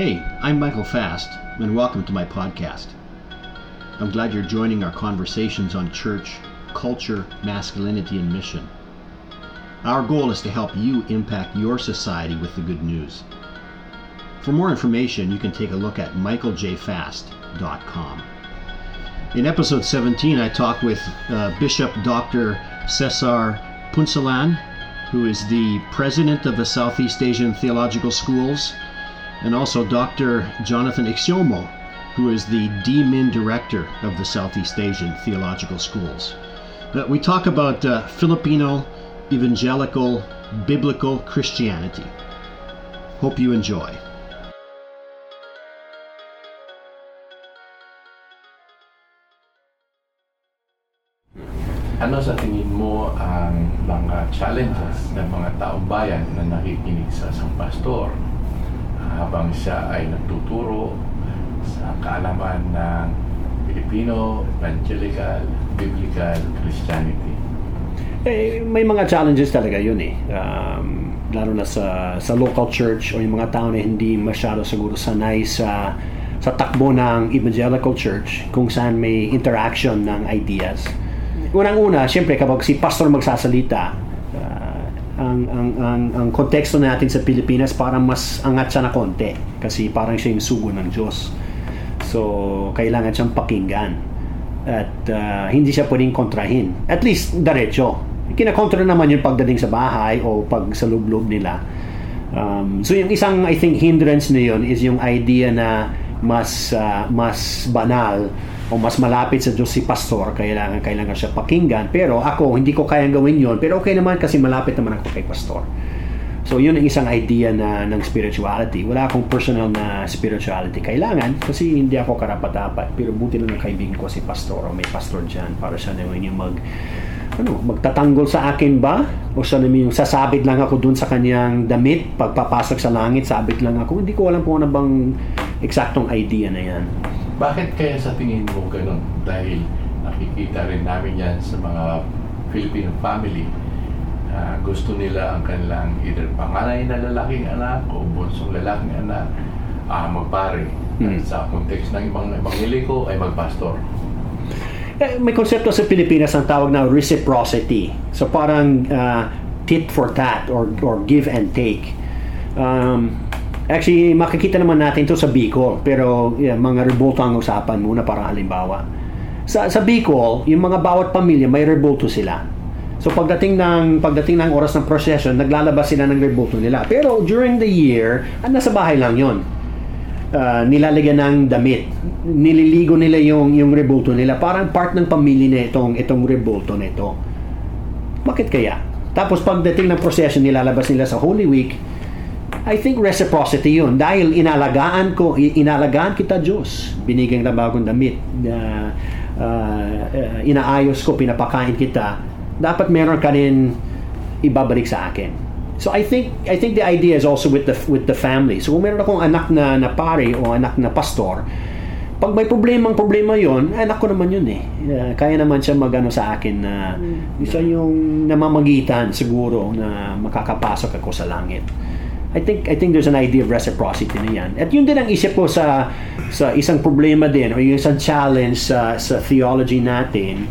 Hey, I'm Michael Fast, and welcome to my podcast. I'm glad you're joining our conversations on church, culture, masculinity, and mission. Our goal is to help you impact your society with the good news. For more information, you can take a look at michaeljfast.com. In episode 17, I talked with uh, Bishop Dr. Cesar Punsalan, who is the president of the Southeast Asian Theological Schools, and also Dr. Jonathan Ixiomo, who is the DMIN director of the Southeast Asian Theological Schools. Uh, we talk about uh, Filipino evangelical biblical Christianity. Hope you enjoy. Ano sa tingin mo ang mga challenges ng mga taong bayan na nakikinig sa isang pastor habang siya ay nagtuturo sa kaalaman ng Filipino, Evangelical, Biblical Christianity? Eh, may mga challenges talaga yun eh. Um, lalo na sa, sa local church o yung mga tao na hindi masyado siguro sanay sa sa takbo ng evangelical church kung saan may interaction ng ideas unang-una, siyempre kapag si pastor magsasalita, ang, ang, ang, ang konteksto natin sa Pilipinas parang mas angat siya na konti kasi parang siya yung sugo ng Diyos. So, kailangan siyang pakinggan. At uh, hindi siya pwedeng kontrahin. At least, diretso. Kinakontra naman yung pagdating sa bahay o pag sa loob nila. Um, so, yung isang, I think, hindrance na yun is yung idea na mas uh, mas banal o mas malapit sa Diyos si pastor, kailangan, kailangan siya pakinggan. Pero ako, hindi ko kayang gawin yon Pero okay naman kasi malapit naman ako kay pastor. So, yun ang isang idea na ng spirituality. Wala akong personal na spirituality kailangan kasi hindi ako karapat-dapat. Pero buti lang ng kaibigan ko si pastor o may pastor dyan para siya naman yung mag ano, magtatanggol sa akin ba? O siya naman yung sasabit lang ako dun sa kanyang damit, pagpapasok sa langit, sabit lang ako. Hindi ko alam kung ano bang eksaktong idea na yan. Bakit kaya sa tingin mo ganun? Dahil nakikita rin namin yan sa mga Filipino family uh, gusto nila ang kanilang either panganay na lalaking anak o bunsong lalaking anak uh, magpare. Hmm. Sa context ng ibang ebangeliko ay magpastor. Eh, may konsepto sa Pilipinas ang tawag na reciprocity. So parang uh, tit for tat or, or give and take. Um, Actually, makikita naman natin to sa Bicol. Pero yeah, mga rebulto ang usapan muna para halimbawa. Sa, sa Bicol, yung mga bawat pamilya, may rebulto sila. So pagdating ng pagdating ng oras ng procession, naglalabas sila ng rebulto nila. Pero during the year, ah, nasa bahay lang 'yon. Uh, nilalagyan ng damit. Nililigo nila yung yung rebulto nila. Parang part ng pamilya na itong itong rebulto nito. Bakit kaya? Tapos pagdating ng procession, nilalabas nila sa Holy Week, I think reciprocity yun. Dahil inalagaan ko, inalagaan kita Diyos. Binigyan na bagong damit. Uh, uh, inaayos ko, pinapakain kita. Dapat meron ka rin ibabalik sa akin. So I think I think the idea is also with the with the family. So kung meron akong anak na na pare o anak na pastor, pag may problemang problema yon, anak ko naman yun eh. Uh, kaya naman siya magano sa akin na mm. isa yung namamagitan siguro na makakapasok ako sa langit. I think I think there's an idea of reciprocity na yan. At yun din ang isip ko sa sa isang problema din o isang challenge sa sa theology natin.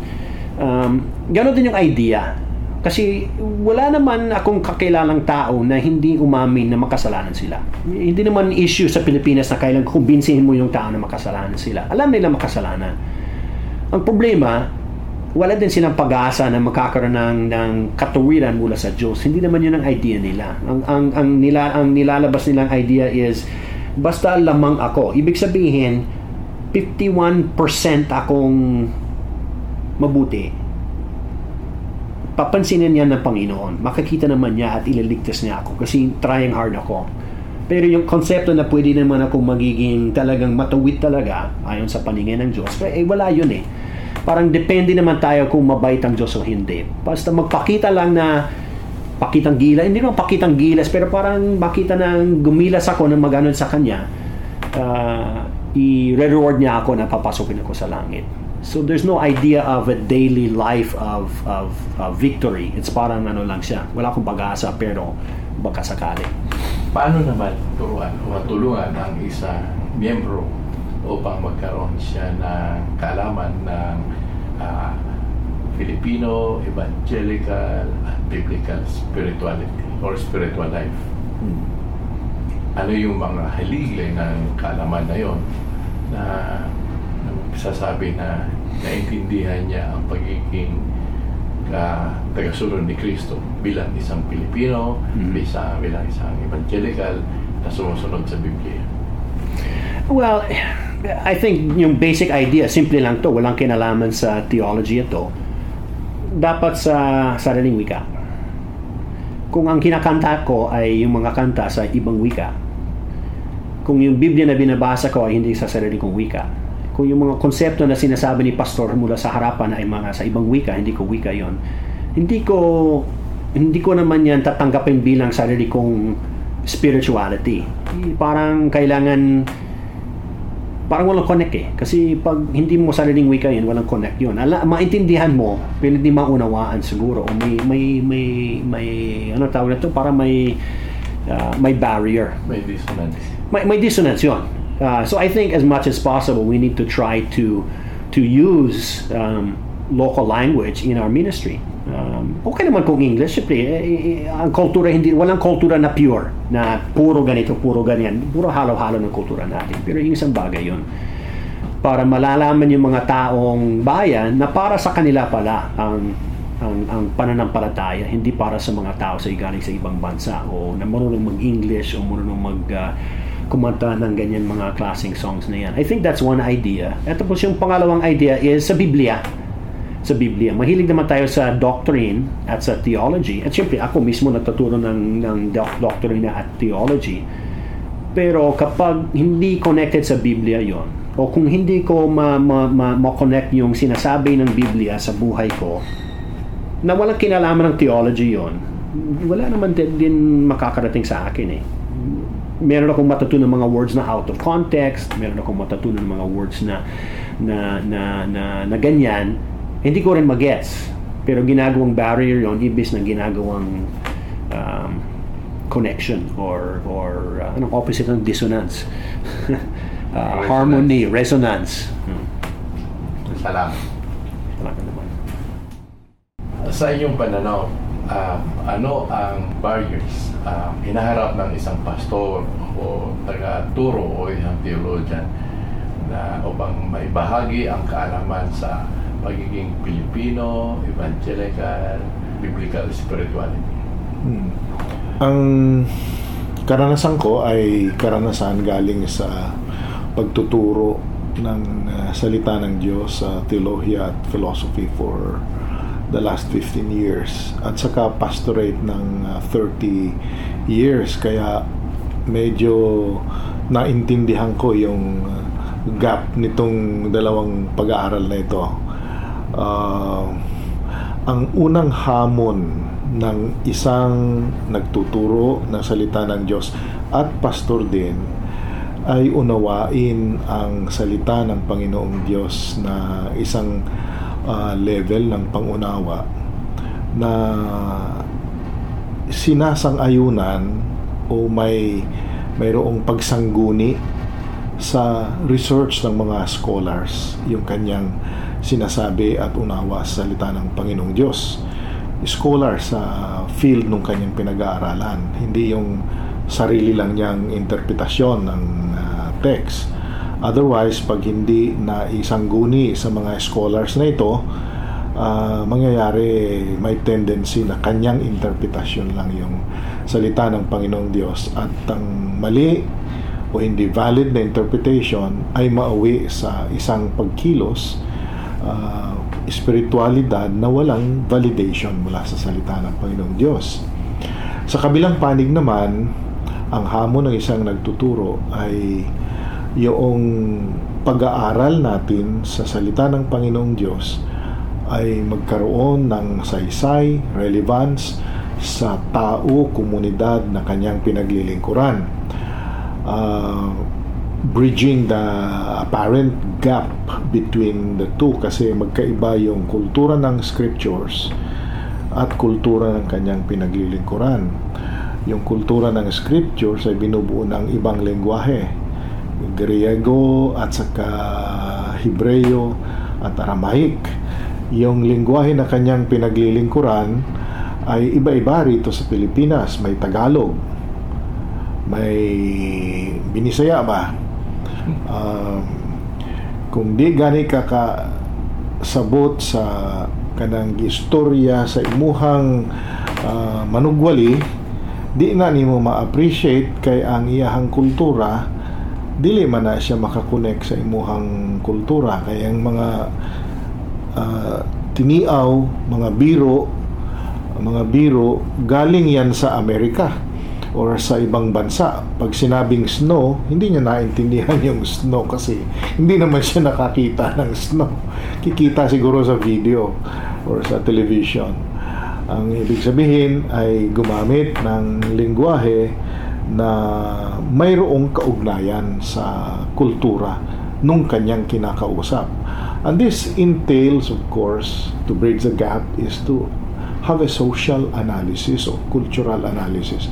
Um, gano'n din yung idea. Kasi wala naman akong kakilalang tao na hindi umamin na makasalanan sila. Hindi naman issue sa Pilipinas na kailangan kumbinsihin mo yung tao na makasalanan sila. Alam nila makasalanan. Ang problema, wala din silang pag-asa na magkakaroon ng, ng katuwiran mula sa Diyos. Hindi naman yun ang idea nila. Ang, ang, ang, nila, ang nilalabas nilang idea is, basta lamang ako. Ibig sabihin, 51% akong mabuti. Papansinin niya ng Panginoon. Makikita naman niya at ililigtas niya ako kasi trying hard ako. Pero yung konsepto na pwede naman ako magiging talagang matuwid talaga ayon sa paningin ng Diyos, eh wala yun eh parang depende naman tayo kung mabait ang Diyos o hindi. Basta magpakita lang na pakitang gilas, hindi naman pakitang gilas, pero parang makita ng gumilas ako ng maganon sa Kanya, uh, i-reward niya ako na papasukin ako sa langit. So there's no idea of a daily life of, of, of victory. It's parang ano lang siya. Wala akong pag-asa pero baka sakali. paano naman turuan o matulungan ang isa miyembro upang magkaroon siya ng kaalaman ng uh, Filipino, evangelical, at biblical spirituality or spiritual life. Hmm. Ano yung mga haligay ng kaalaman na yon na, na sasabi na naintindihan niya ang pagiging uh, tagasunod ni Kristo bilang isang Pilipino, bilang, bilang isang evangelical na sumusunod sa Biblia. Well, I think yung basic idea, simple lang to, walang kinalaman sa theology ito. Dapat sa sariling wika. Kung ang kinakanta ko ay yung mga kanta sa ibang wika, kung yung Biblia na binabasa ko ay hindi sa sarili kong wika, kung yung mga konsepto na sinasabi ni pastor mula sa harapan ay mga sa ibang wika, hindi ko wika yon hindi ko hindi ko naman yan tatanggapin bilang sarili kong spirituality. Parang kailangan parang walang connect eh. Kasi pag hindi mo sariling wika yun, walang connect yun. Ala, maintindihan mo, pero hindi maunawaan siguro. O may, may, may, may, ano tawag na ito, parang may, uh, may barrier. May dissonance. May, may dissonance yun. Uh, so I think as much as possible, we need to try to to use um, local language in our ministry. Um, okay naman kung English, syempre, eh, eh, eh, ang kultura, hindi, walang kultura na pure, na puro ganito, puro ganyan. Puro halo-halo ng kultura natin. Pero yung isang bagay yun. Para malalaman yung mga taong bayan na para sa kanila pala ang ang, ang pananampalataya, hindi para sa mga tao sa galing sa ibang bansa o na marunong mag-English o marunong mag uh, kumanta ng ganyan mga klaseng songs na yan. I think that's one idea. At tapos yung pangalawang idea is sa Biblia sa Biblia. Mahilig naman tayo sa doctrine at sa theology. At syempre, ako mismo nagtuturo ng, ng doctrine at theology. Pero kapag hindi connected sa Biblia yon o kung hindi ko ma, ma, ma, ma-connect yung sinasabi ng Biblia sa buhay ko, na walang kinalaman ng theology yon wala naman din, din makakarating sa akin eh. Meron akong matutunan ng mga words na out of context, meron akong matutunan ng mga words na na na na, na ganyan hindi ko rin magets. Pero ginagawang barrier yon ibis na ginagawang um, connection or or uh, anong opposite ng dissonance? uh, harmony, resonance. Hmm. Salamat. Salamat naman. Sa inyong pananaw, uh, ano ang barriers uh, hinaharap ng isang pastor o taga-turo o isang theologian na upang maibahagi ang kaalaman sa pagiging Pilipino, evangelical, biblical spirituality. Hmm. Ang karanasan ko ay karanasan galing sa pagtuturo ng uh, salita ng Diyos sa uh, theology at philosophy for the last 15 years at saka pastorate ng uh, 30 years kaya medyo naintindihan ko yung gap nitong dalawang pag-aaral na ito uh, ang unang hamon ng isang nagtuturo ng salita ng Diyos at pastor din ay unawain ang salita ng Panginoong Diyos na isang uh, level ng pangunawa na sinasang-ayunan o may mayroong pagsangguni sa research ng mga scholars yung kanyang sinasabi at unawa sa salita ng Panginoong Diyos. Scholar sa field nung kanyang pinag-aaralan, hindi yung sarili lang niyang interpretasyon ng uh, text. Otherwise, pag hindi na isangguni sa mga scholars na ito, uh, mangyayari may tendency na kanyang interpretasyon lang yung salita ng Panginoong Diyos at ang mali o hindi valid na interpretation ay mauwi sa isang pagkilos uh, espiritualidad na walang validation mula sa salita ng Panginoong Diyos. Sa kabilang panig naman, ang hamon ng isang nagtuturo ay yung pag-aaral natin sa salita ng Panginoong Diyos ay magkaroon ng saysay, relevance sa tao, komunidad na kanyang pinaglilingkuran. Uh, bridging the apparent gap between the two kasi magkaiba yung kultura ng scriptures at kultura ng kanyang pinaglilingkuran. yung kultura ng scriptures ay binubuo ng ibang lengguwahe. Griego at saka Hebreo at Aramaic. Yung lingwahe na kanyang pinaglilingkuran ay iba-iba rito sa Pilipinas. May Tagalog, may Binisaya ba? Um, kung di gani ka ka sabot sa kanang istorya sa imuhang uh, manugwali di na nimo ma-appreciate kay ang iyahang kultura dili man na siya makakonek sa imuhang kultura kay ang mga uh, tiniaw mga biro mga biro galing yan sa Amerika or sa ibang bansa. Pag sinabing snow, hindi niya naintindihan yung snow kasi hindi naman siya nakakita ng snow. Kikita siguro sa video or sa television. Ang ibig sabihin ay gumamit ng lingwahe na mayroong kaugnayan sa kultura nung kanyang kinakausap. And this entails, of course, to bridge the gap is to have a social analysis or cultural analysis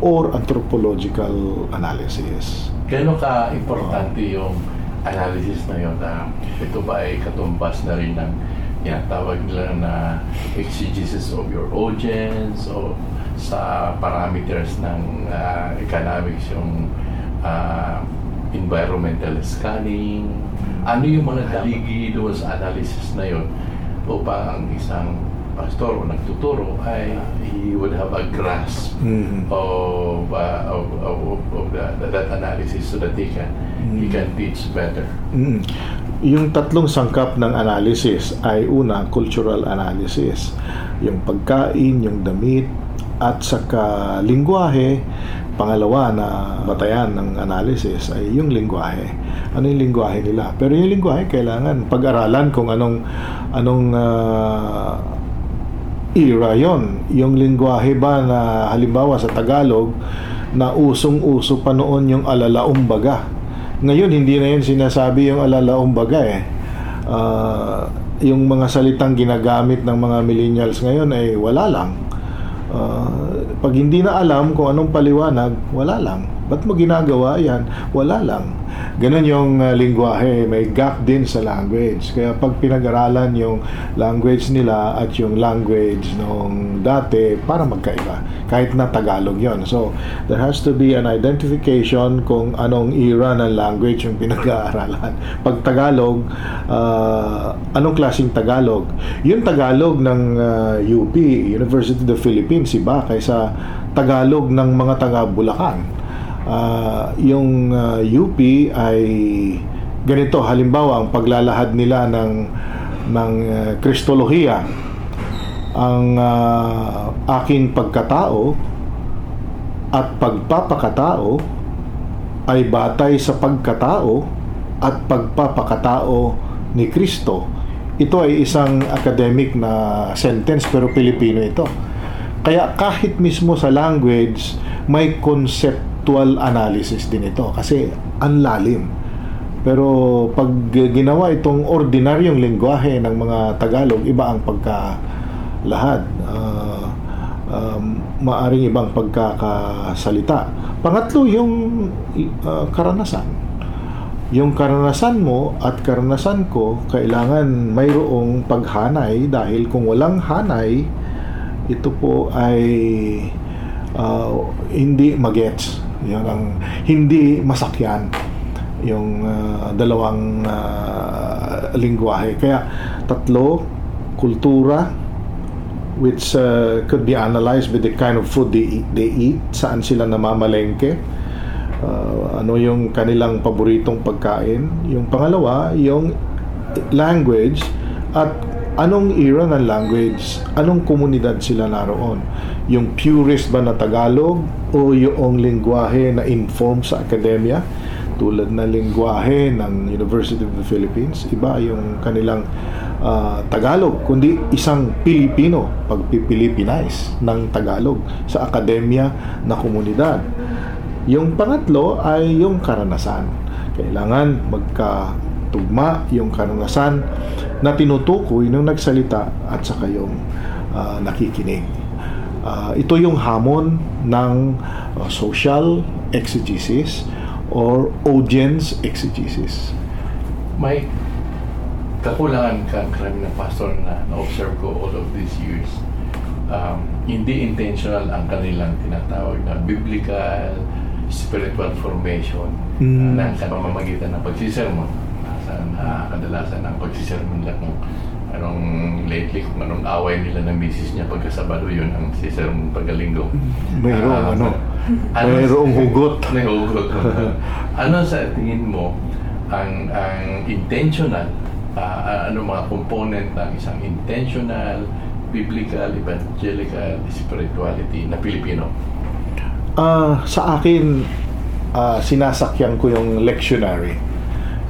or anthropological analysis. Gano'n ka-importante yung analysis na yun na ito ba ay katumbas na rin ng tinatawag nila na exegesis of your audience o sa parameters ng uh, economics yung uh, environmental scanning? Ano yung mga haligi doon sa analysis na yun upang ang isang pastor o nagtuturo ay he would have a grasp Mhm. of, uh, of, of, of the, that analysis so that he can he can teach better. Mm. Yung tatlong sangkap ng analysis ay una, cultural analysis. Yung pagkain, yung damit, at saka lingwahe. Pangalawa na batayan ng analysis ay yung lingwahe. Ano yung lingwahe nila? Pero yung lingwahe kailangan pag-aralan kung anong anong ah, era yon. Yung lingwahe ba na halimbawa sa Tagalog na usong-uso pa noon yung alalaumbaga. Ngayon hindi na yun sinasabi yung alalaumbaga eh. Ah, yung mga salitang ginagamit ng mga millennials ngayon ay wala lang. Ah, pag hindi na alam kung anong paliwanag, wala lang. Ba't mo ginagawa yan? Wala lang. Ganon yung uh, lingwahe, may gap din sa language. Kaya pag pinag-aralan yung language nila at yung language nung dati, para magkaiba. Kahit na Tagalog yon So, there has to be an identification kung anong era ng language yung pinag-aaralan. Pag Tagalog, uh, anong klaseng Tagalog? Yung Tagalog ng uh, UP, University of the Philippines, iba kaysa Tagalog ng mga taga Bulacan uh, yung uh, UP ay ganito halimbawa ang paglalahad nila ng ng uh, kristolohiya ang uh, aking pagkatao at pagpapakatao ay batay sa pagkatao at pagpapakatao ni Kristo. Ito ay isang academic na sentence pero Pilipino ito. Kaya kahit mismo sa language may conceptual analysis din ito kasi ang lalim. Pero pag ginawa itong ordinaryong lingwahe ng mga Tagalog, iba ang pagkalahad. Uh, um, maaring ibang pagkakasalita. Pangatlo, yung uh, karanasan. Yung karanasan mo at karanasan ko, kailangan mayroong paghanay dahil kung walang hanay, ito po ay uh, hindi magets. Yan ang hindi masakyan yung uh, dalawang uh, lingwahe. Kaya tatlo, kultura, which uh, could be analyzed by the kind of food they they eat saan sila namamalengke, uh, ano yung kanilang paboritong pagkain. Yung pangalawa, yung language at anong era ng language, anong komunidad sila naroon. Yung purist ba na Tagalog o yung lingwahe na informed sa akademya tulad na lingwahe ng University of the Philippines, iba yung kanilang uh, Tagalog, kundi isang Pilipino pagpipilipinize ng Tagalog sa akademya na komunidad. Yung pangatlo ay yung karanasan. Kailangan magka tugma yung karanasan na tinutukoy ng nagsalita at saka yung uh, nakikinig. Ah, ito yung hamon ng uh, social exegesis or audience exegesis. May kakulangan ka karami ng pastor na na-observe ko all of these years. Um, hindi intentional ang kanilang tinatawag na biblical spiritual formation Mm. na sa pamamagitan ng pagsisermon. Nasa na kadalasan ang pagsisermon nila kung anong lately, kung anong away nila ng misis niya pagkasabado yun ang sisermon pagkalinggo. Mayroong Ah, ano, ano- mayroong hugot. May hugot. ano sa tingin mo ang ang intentional ah, ano mga component ng isang intentional biblical evangelical spirituality na Pilipino? Ah, sa akin, ah, sinasakyan ko yung lectionary.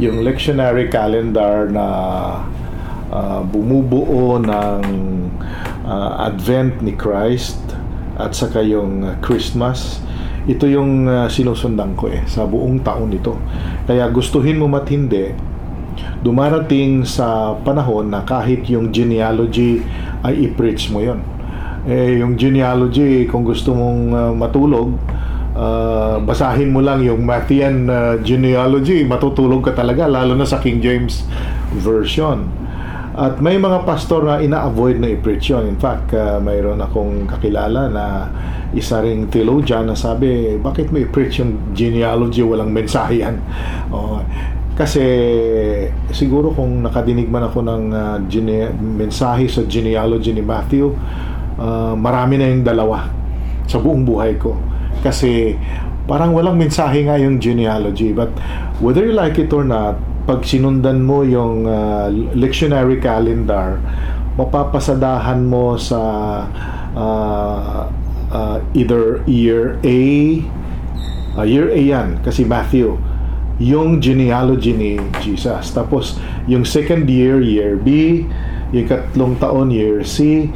Yung lectionary calendar na ah, bumubuo ng ah, Advent ni Christ at saka yung Christmas. Ito yung ah, sinusundan ko eh sa buong taon ito. Kaya gustuhin mo matindi, dumarating sa panahon na kahit yung genealogy ay i-preach mo yon. Eh, yung genealogy, kung gusto mong uh, matulog, uh, basahin mo lang yung Matthean uh, genealogy, matutulog ka talaga, lalo na sa King James Version. At may mga pastor na ina-avoid na i-preach yun. In fact, uh, mayroon akong kakilala na isa ring theologian na sabi, bakit mo i-preach yung genealogy, walang mensahe yan? Oh, kasi siguro kung nakadinig man ako ng uh, gene- mensahe sa genealogy ni Matthew, uh, marami na yung dalawa sa buong buhay ko. Kasi parang walang mensahe nga yung genealogy. But whether you like it or not, pag sinundan mo yung uh, lectionary calendar, mapapasadahan mo sa uh, uh, either year A, uh, year A yan, kasi Matthew, yung genealogy ni Jesus. Tapos, yung second year, year B, yung katlong taon, year C.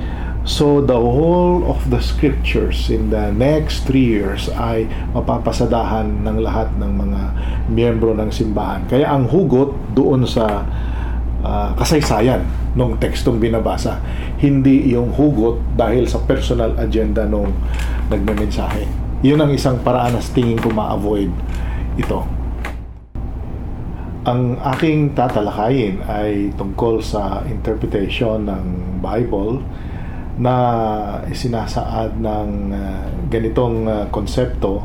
So, the whole of the scriptures in the next three years ay mapapasadahan ng lahat ng mga miyembro ng simbahan. Kaya ang hugot doon sa ah, kasaysayan ng tekstong binabasa, hindi yung hugot dahil sa personal agenda nung nagmemensahe. Yun ang isang paraan na tingin ko ma-avoid ito. Ang aking tatalakayin ay tungkol sa interpretation ng Bible na sinasaad ng uh, ganitong uh, konsepto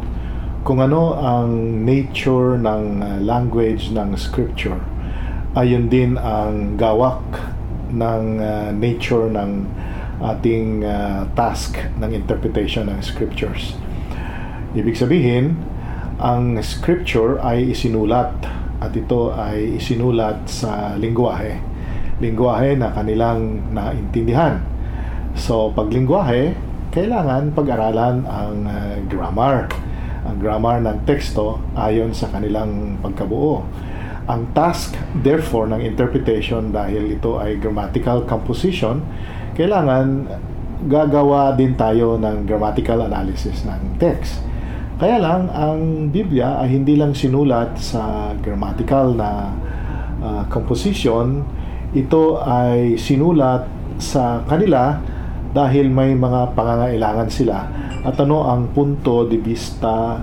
kung ano ang nature ng uh, language ng scripture ayon din ang gawak ng uh, nature ng ating uh, task ng interpretation ng scriptures. Ibig sabihin, ang scripture ay isinulat at ito ay isinulat sa lingwahe. Lingwahe na kanilang naintindihan. So, pag lingwahe, kailangan pag-aralan ang uh, grammar. Ang grammar ng teksto ayon sa kanilang pagkabuo. Ang task, therefore, ng interpretation dahil ito ay grammatical composition, kailangan gagawa din tayo ng grammatical analysis ng text. Kaya lang, ang Biblia ay hindi lang sinulat sa grammatical na uh, composition, ito ay sinulat sa kanila dahil may mga pangangailangan sila at ano ang punto de vista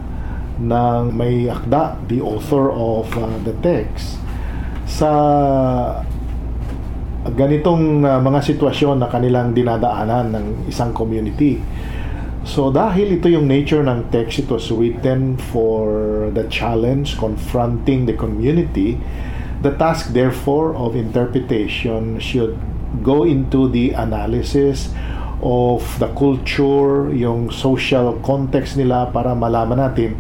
ng may akda, the author of uh, the text sa ganitong uh, mga sitwasyon na kanilang dinadaanan ng isang community. So dahil ito yung nature ng text, it was written for the challenge confronting the community. The task therefore of interpretation should go into the analysis of the culture, yung social context nila para malaman natin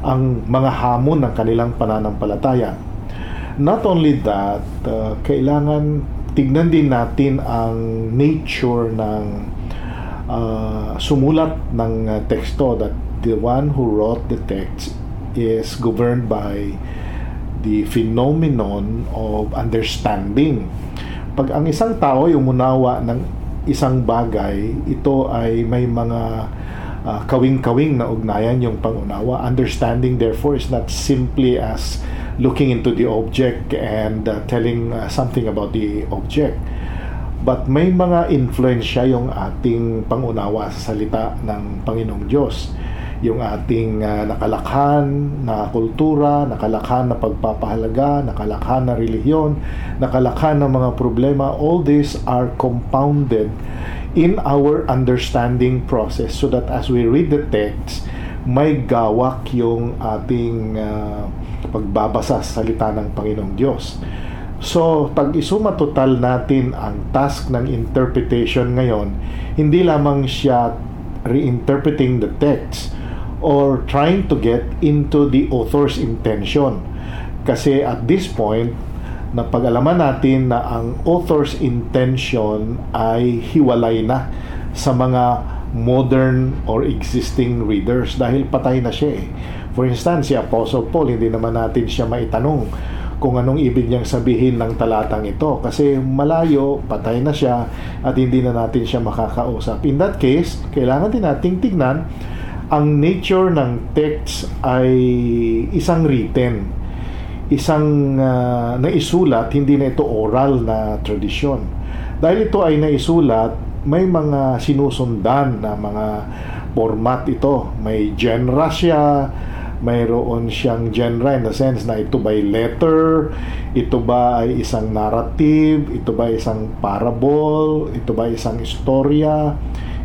ang mga hamon ng kanilang pananampalataya. Not only that, uh, kailangan tignan din natin ang nature ng uh, sumulat ng uh, teksto that the one who wrote the text is governed by the phenomenon of understanding. Pag ang isang tao ay umunawa ng isang bagay, ito ay may mga uh, kawing-kawing na ugnayan yung pangunawa. Understanding therefore is not simply as looking into the object and uh, telling uh, something about the object. but may mga influensya yung ating pangunawa sa salita ng Panginoong Diyos yung ating uh, nakalakhan na kultura, nakalakhan na pagpapahalaga, nakalakhan na relihiyon, nakalakhan na mga problema, all these are compounded in our understanding process so that as we read the text, may gawak yung ating uh, pagbabasa sa salita ng Panginoong Diyos. So, pag isuma total natin ang task ng interpretation ngayon, hindi lamang siya reinterpreting the text, or trying to get into the author's intention. Kasi at this point, napag-alaman natin na ang author's intention ay hiwalay na sa mga modern or existing readers dahil patay na siya eh. For instance, si Apostle Paul, hindi naman natin siya maitanong kung anong ibig niyang sabihin ng talatang ito kasi malayo, patay na siya at hindi na natin siya makakausap. In that case, kailangan din nating tignan ang nature ng text ay isang written. Isang uh, naisulat hindi na ito oral na tradisyon. Dahil ito ay naisulat may mga sinusundan na mga format ito. May genre siya mayroon siyang genre in the sense na ito ba ay letter, ito ba ay isang narrative, ito ba ay isang parable, ito ba ay isang istorya,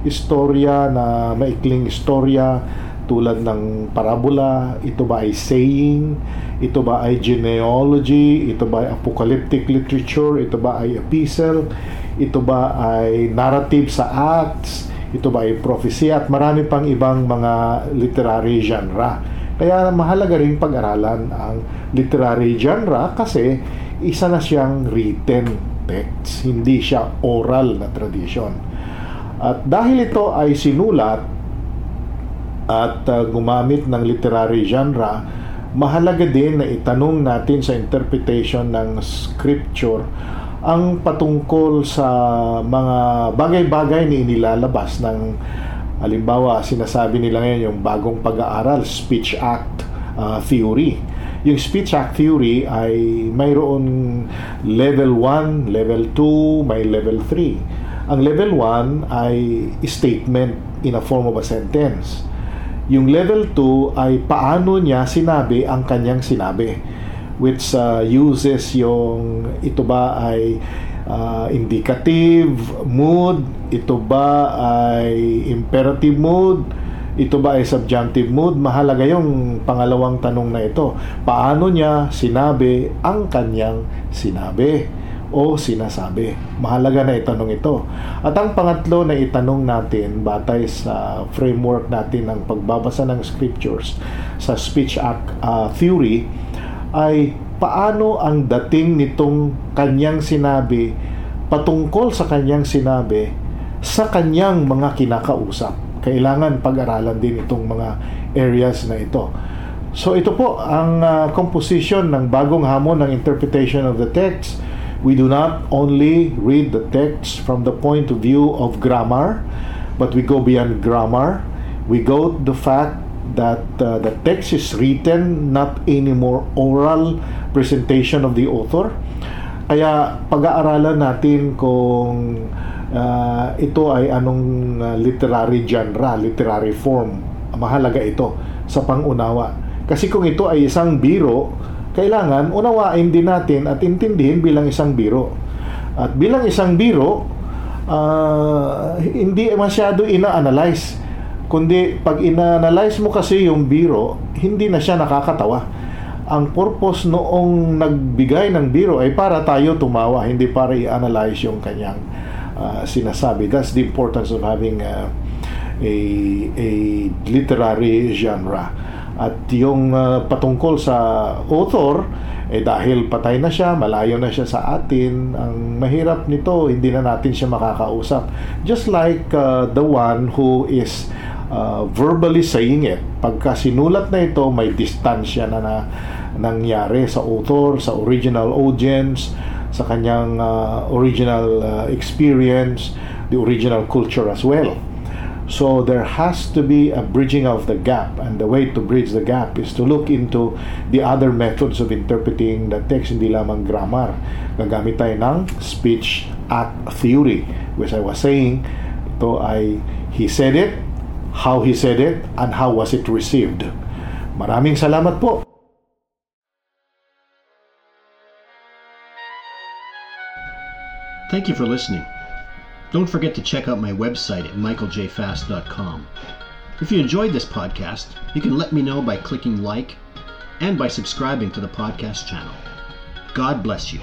istorya na maikling istorya tulad ng parabola, ito ba ay saying, ito ba ay genealogy, ito ba ay apocalyptic literature, ito ba ay epistle, ito ba ay narrative sa Acts, ito ba ay prophecy at marami pang ibang mga literary genre. Kaya mahalaga rin pag-aralan ang literary genre kasi isa na siyang written text, hindi siya oral na tradition. At dahil ito ay sinulat at uh, gumamit ng literary genre, mahalaga din na itanong natin sa interpretation ng scripture ang patungkol sa mga bagay-bagay na inilalabas ng halimbawa sinasabi nila ngayon yung bagong pag-aaral speech act uh, theory. Yung speech act theory ay mayroon level 1, level 2, may level 3 ang level 1 ay statement in a form of a sentence. Yung level 2 ay paano niya sinabi ang kanyang sinabi which uh, uses yung ito ba ay uh, indicative mood, ito ba ay imperative mood, ito ba ay subjunctive mood? Mahalaga yung pangalawang tanong na ito. Paano niya sinabi ang kanyang sinabi? O sinasabi. Mahalaga na itanong ito. At ang pangatlo na itanong natin batay sa framework natin ng pagbabasa ng scriptures sa speech act uh, theory ay paano ang dating nitong kanyang sinabi patungkol sa kanyang sinabi sa kanyang mga kinakausap. Kailangan pag-aralan din itong mga areas na ito. So ito po ang uh, composition ng bagong hamon ng interpretation of the text we do not only read the text from the point of view of grammar, but we go beyond grammar. We go the fact that uh, the text is written not anymore oral presentation of the author. Kaya pag-aaralan natin kung uh, ito ay anong uh, literary genre, literary form. Mahalaga ito sa pangunawa. Kasi kung ito ay isang biro, kailangan unawain din natin at intindihin bilang isang biro. At bilang isang biro, uh, hindi masyado ina-analyze. Kundi pag ina-analyze mo kasi yung biro, hindi na siya nakakatawa. Ang purpose noong nagbigay ng biro ay para tayo tumawa, hindi para i-analyze yung kanyang uh, sinasabi. That's the importance of having uh, a, a literary genre. At yung uh, patungkol sa author, eh dahil patay na siya, malayo na siya sa atin, ang mahirap nito, hindi na natin siya makakausap. Just like uh, the one who is uh, verbally saying it. Pagka sinulat na ito, may distansya na, na nangyari sa author, sa original audience, sa kanyang uh, original uh, experience, the original culture as well. So there has to be a bridging of the gap, and the way to bridge the gap is to look into the other methods of interpreting the text, hindi lamang grammar. Gagamit tayo ng speech act theory, which I was saying, ito ay he said it, how he said it, and how was it received. Maraming salamat po. Thank you for listening. Don't forget to check out my website at michaeljfast.com. If you enjoyed this podcast, you can let me know by clicking like and by subscribing to the podcast channel. God bless you.